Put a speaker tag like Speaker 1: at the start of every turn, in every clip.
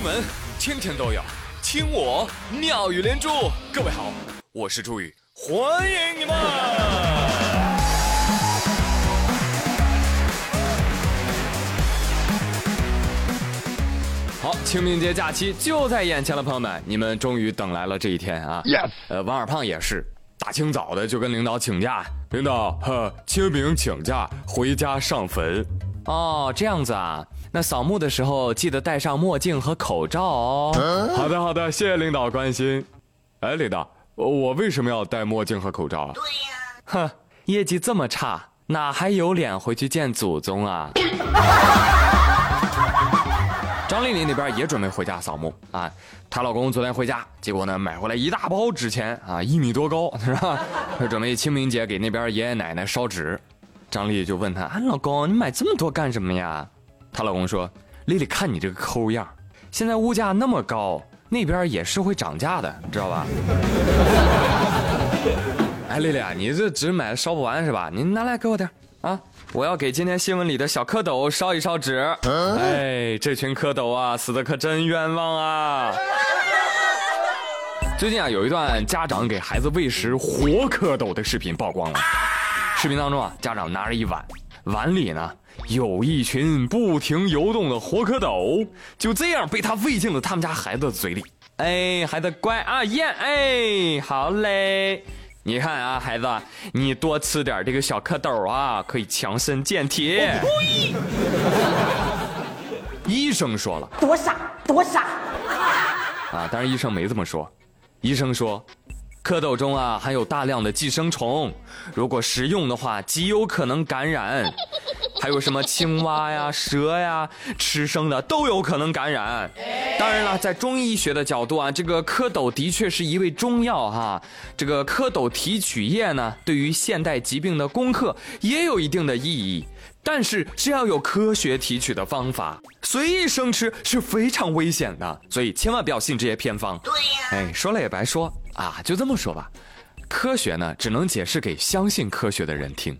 Speaker 1: 新闻天天都有，听我妙语连珠。各位好，我是朱宇，欢迎你们。好，清明节假期就在眼前了，朋友们，你们终于等来了这一天啊！Yes，呃，王二胖也是大清早的就跟领导请假，领导，呵，清明请假回家上坟。哦，这样子啊。那扫墓的时候记得戴上墨镜和口罩哦。好的好的，谢谢领导关心。哎，领导，我为什么要戴墨镜和口罩啊？对呀。哼，业绩这么差，哪还有脸回去见祖宗啊？张丽丽那边也准备回家扫墓啊，她老公昨天回家，结果呢买回来一大包纸钱啊，一米多高 是吧？准备清明节给那边爷爷奶奶烧纸。张丽丽就问他：“啊，老公，你买这么多干什么呀？”她老公说：“丽丽，看你这个抠样，现在物价那么高，那边也是会涨价的，你知道吧？” 哎，丽丽啊，你这纸买的烧不完是吧？你拿来给我点啊！我要给今天新闻里的小蝌蚪烧一烧纸。哎，这群蝌蚪啊，死的可真冤枉啊！最近啊，有一段家长给孩子喂食活蝌蚪的视频曝光了。视频当中啊，家长拿着一碗，碗里呢。有一群不停游动的活蝌蚪，就这样被他喂进了他们家孩子的嘴里。哎，孩子乖啊，咽，哎，好嘞。你看啊，孩子，你多吃点这个小蝌蚪啊，可以强身健体。医生说了，多傻，多傻。啊，当然医生没这么说，医生说。蝌蚪中啊含有大量的寄生虫，如果食用的话，极有可能感染。还有什么青蛙呀、蛇呀，吃生的都有可能感染。当然了，在中医学的角度啊，这个蝌蚪的确是一味中药哈。这个蝌蚪提取液呢，对于现代疾病的攻克也有一定的意义。但是是要有科学提取的方法，随意生吃是非常危险的，所以千万不要信这些偏方。对呀，哎，说了也白说。啊，就这么说吧，科学呢只能解释给相信科学的人听，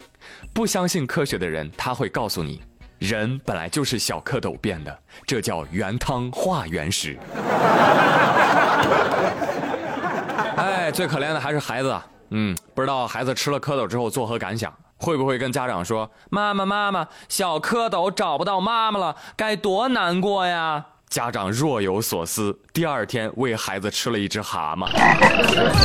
Speaker 1: 不相信科学的人他会告诉你，人本来就是小蝌蚪变的，这叫原汤化原食。哎，最可怜的还是孩子，嗯，不知道孩子吃了蝌蚪之后作何感想，会不会跟家长说，妈妈妈妈，小蝌蚪找不到妈妈了，该多难过呀？家长若有所思，第二天喂孩子吃了一只蛤蟆。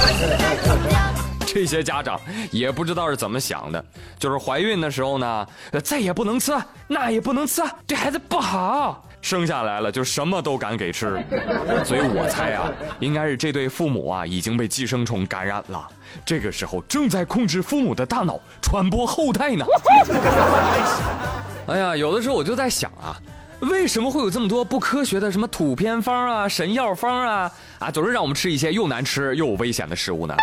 Speaker 1: 这些家长也不知道是怎么想的，就是怀孕的时候呢，再也不能吃，那也不能吃，对孩子不好。生下来了就什么都敢给吃，所以我猜啊，应该是这对父母啊已经被寄生虫感染了，这个时候正在控制父母的大脑，传播后代呢。哎呀，有的时候我就在想啊。为什么会有这么多不科学的什么土偏方啊、神药方啊啊，总是让我们吃一些又难吃又危险的食物呢？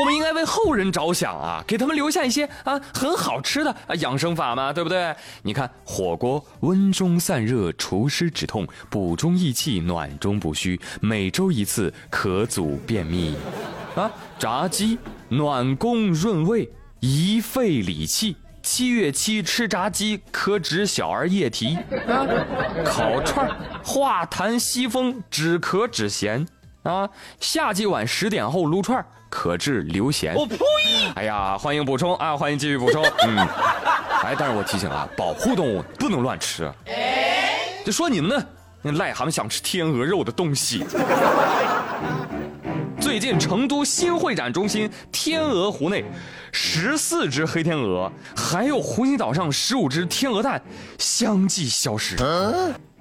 Speaker 1: 我们应该为后人着想啊，给他们留下一些啊很好吃的啊养生法嘛，对不对？你看火锅温中散热、除湿止痛、补中益气、暖中补虚，每周一次可阻便秘。啊，炸鸡暖宫润胃、宜肺理气。七月七吃炸鸡可止小儿夜啼啊，烤串化痰息风止咳止涎啊，夏季晚十点后撸串可治流涎。我呸！哎呀，欢迎补充啊，欢迎继续补充。嗯，哎，但是我提醒啊，保护动物不能乱吃。就说你们呢，那癞蛤蟆想吃天鹅肉的东西。最近成都新会展中心天鹅湖内，十四只黑天鹅，还有湖心岛上十五只天鹅蛋相继消失。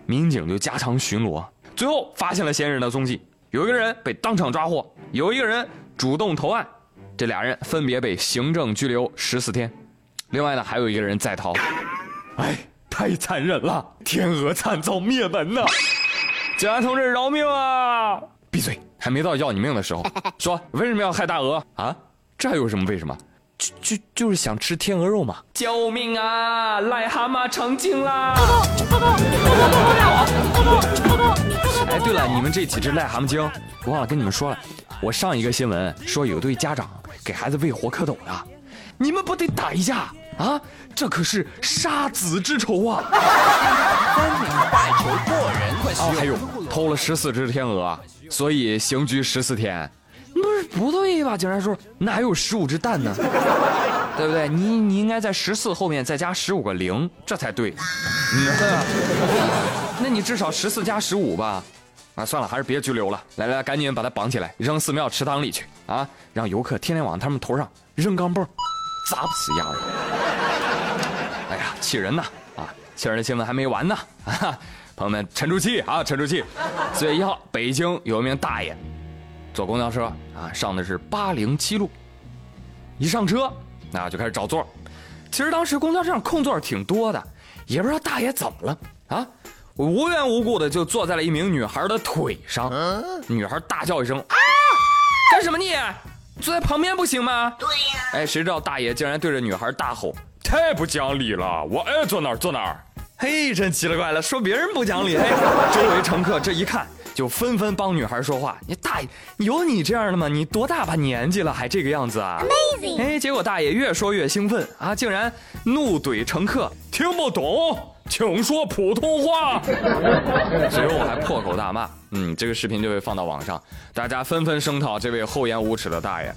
Speaker 1: 民警就加强巡逻，最后发现了嫌疑人的踪迹，有一个人被当场抓获，有一个人主动投案，这俩人分别被行政拘留十四天。另外呢，还有一个人在逃。哎，太残忍了，天鹅惨遭灭门呐！警察同志饶命啊！闭嘴。还没到要你命的时候，说为什么要害大鹅啊？这还有什么为什么？就就就是想吃天鹅肉嘛！救命啊！癞蛤蟆成精啦！哎，对了，你们这几只癞蛤蟆精，我忘了跟你们说了，我上一个新闻说有对家长给孩子喂活蝌蚪的，你们不得打一架啊？这可是杀子之仇啊！三名带球过人，哦，还有。偷了十四只天鹅，所以刑拘十四天。不是不对吧？警察叔，那还有十五只蛋呢，对不对？你你应该在十四后面再加十五个零，这才对。嗯，那你至少十四加十五吧？啊，算了，还是别拘留了。来来，赶紧把他绑起来，扔寺庙池塘里去啊！让游客天天往他们头上扔钢镚，砸不死丫的。哎呀，气人呐！啊，气人的新闻还没完呢。朋友们，沉住气啊，沉住气。四月一号，北京有一名大爷。坐公交车啊，上的是八零七路。一上车，那就开始找座。其实当时公交车上空座挺多的，也不知道大爷怎么了啊，无缘无故的就坐在了一名女孩的腿上。女孩大叫一声啊，干什么你？坐在旁边不行吗？对呀。哎，谁知道大爷竟然对着女孩大吼：“太不讲理了！我爱坐哪儿坐哪儿。”嘿，真奇了怪了，说别人不讲理。嘿，周围乘客这一看。就纷纷帮女孩说话。你大爷，有你这样的吗？你多大把年纪了还这个样子啊？Amazing！哎，结果大爷越说越兴奋啊，竟然怒怼乘客听不懂，请说普通话。随后还破口大骂。嗯，这个视频就会放到网上，大家纷纷声讨这位厚颜无耻的大爷。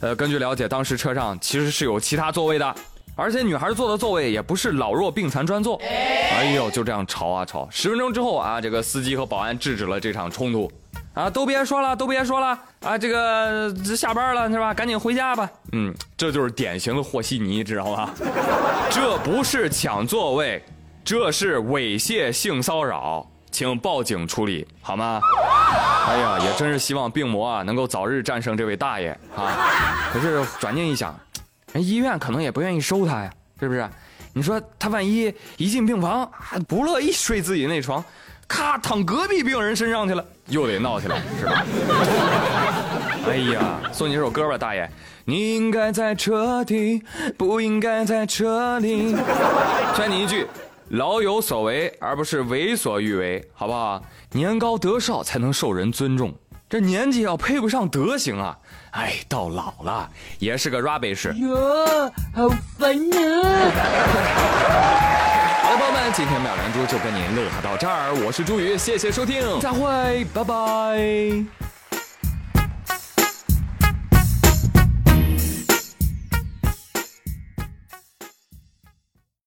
Speaker 1: 呃，根据了解，当时车上其实是有其他座位的。而且女孩坐的座位也不是老弱病残专座，哎呦，就这样吵啊吵。十分钟之后啊，这个司机和保安制止了这场冲突，啊，都别说了，都别说了，啊，这个下班了是吧？赶紧回家吧。嗯，这就是典型的和稀泥，知道吗？这不是抢座位，这是猥亵性骚扰，请报警处理好吗？哎呀，也真是希望病魔啊能够早日战胜这位大爷啊。可是转念一想。人医院可能也不愿意收他呀，是不是？你说他万一一进病房还不乐意睡自己那床，咔躺隔壁病人身上去了，又得闹起来，是吧？哎呀，送你一首歌吧，大爷。你应该在车底，不应该在车里。劝你一句，老有所为，而不是为所欲为，好不好？年高德少才能受人尊重。这年纪要配不上德行啊！哎，到老了也是个 rubbish。哟，好烦啊！好了，朋友们，今天妙连珠就跟您乐呵到这儿，我是朱宇，谢谢收听，再会，拜拜。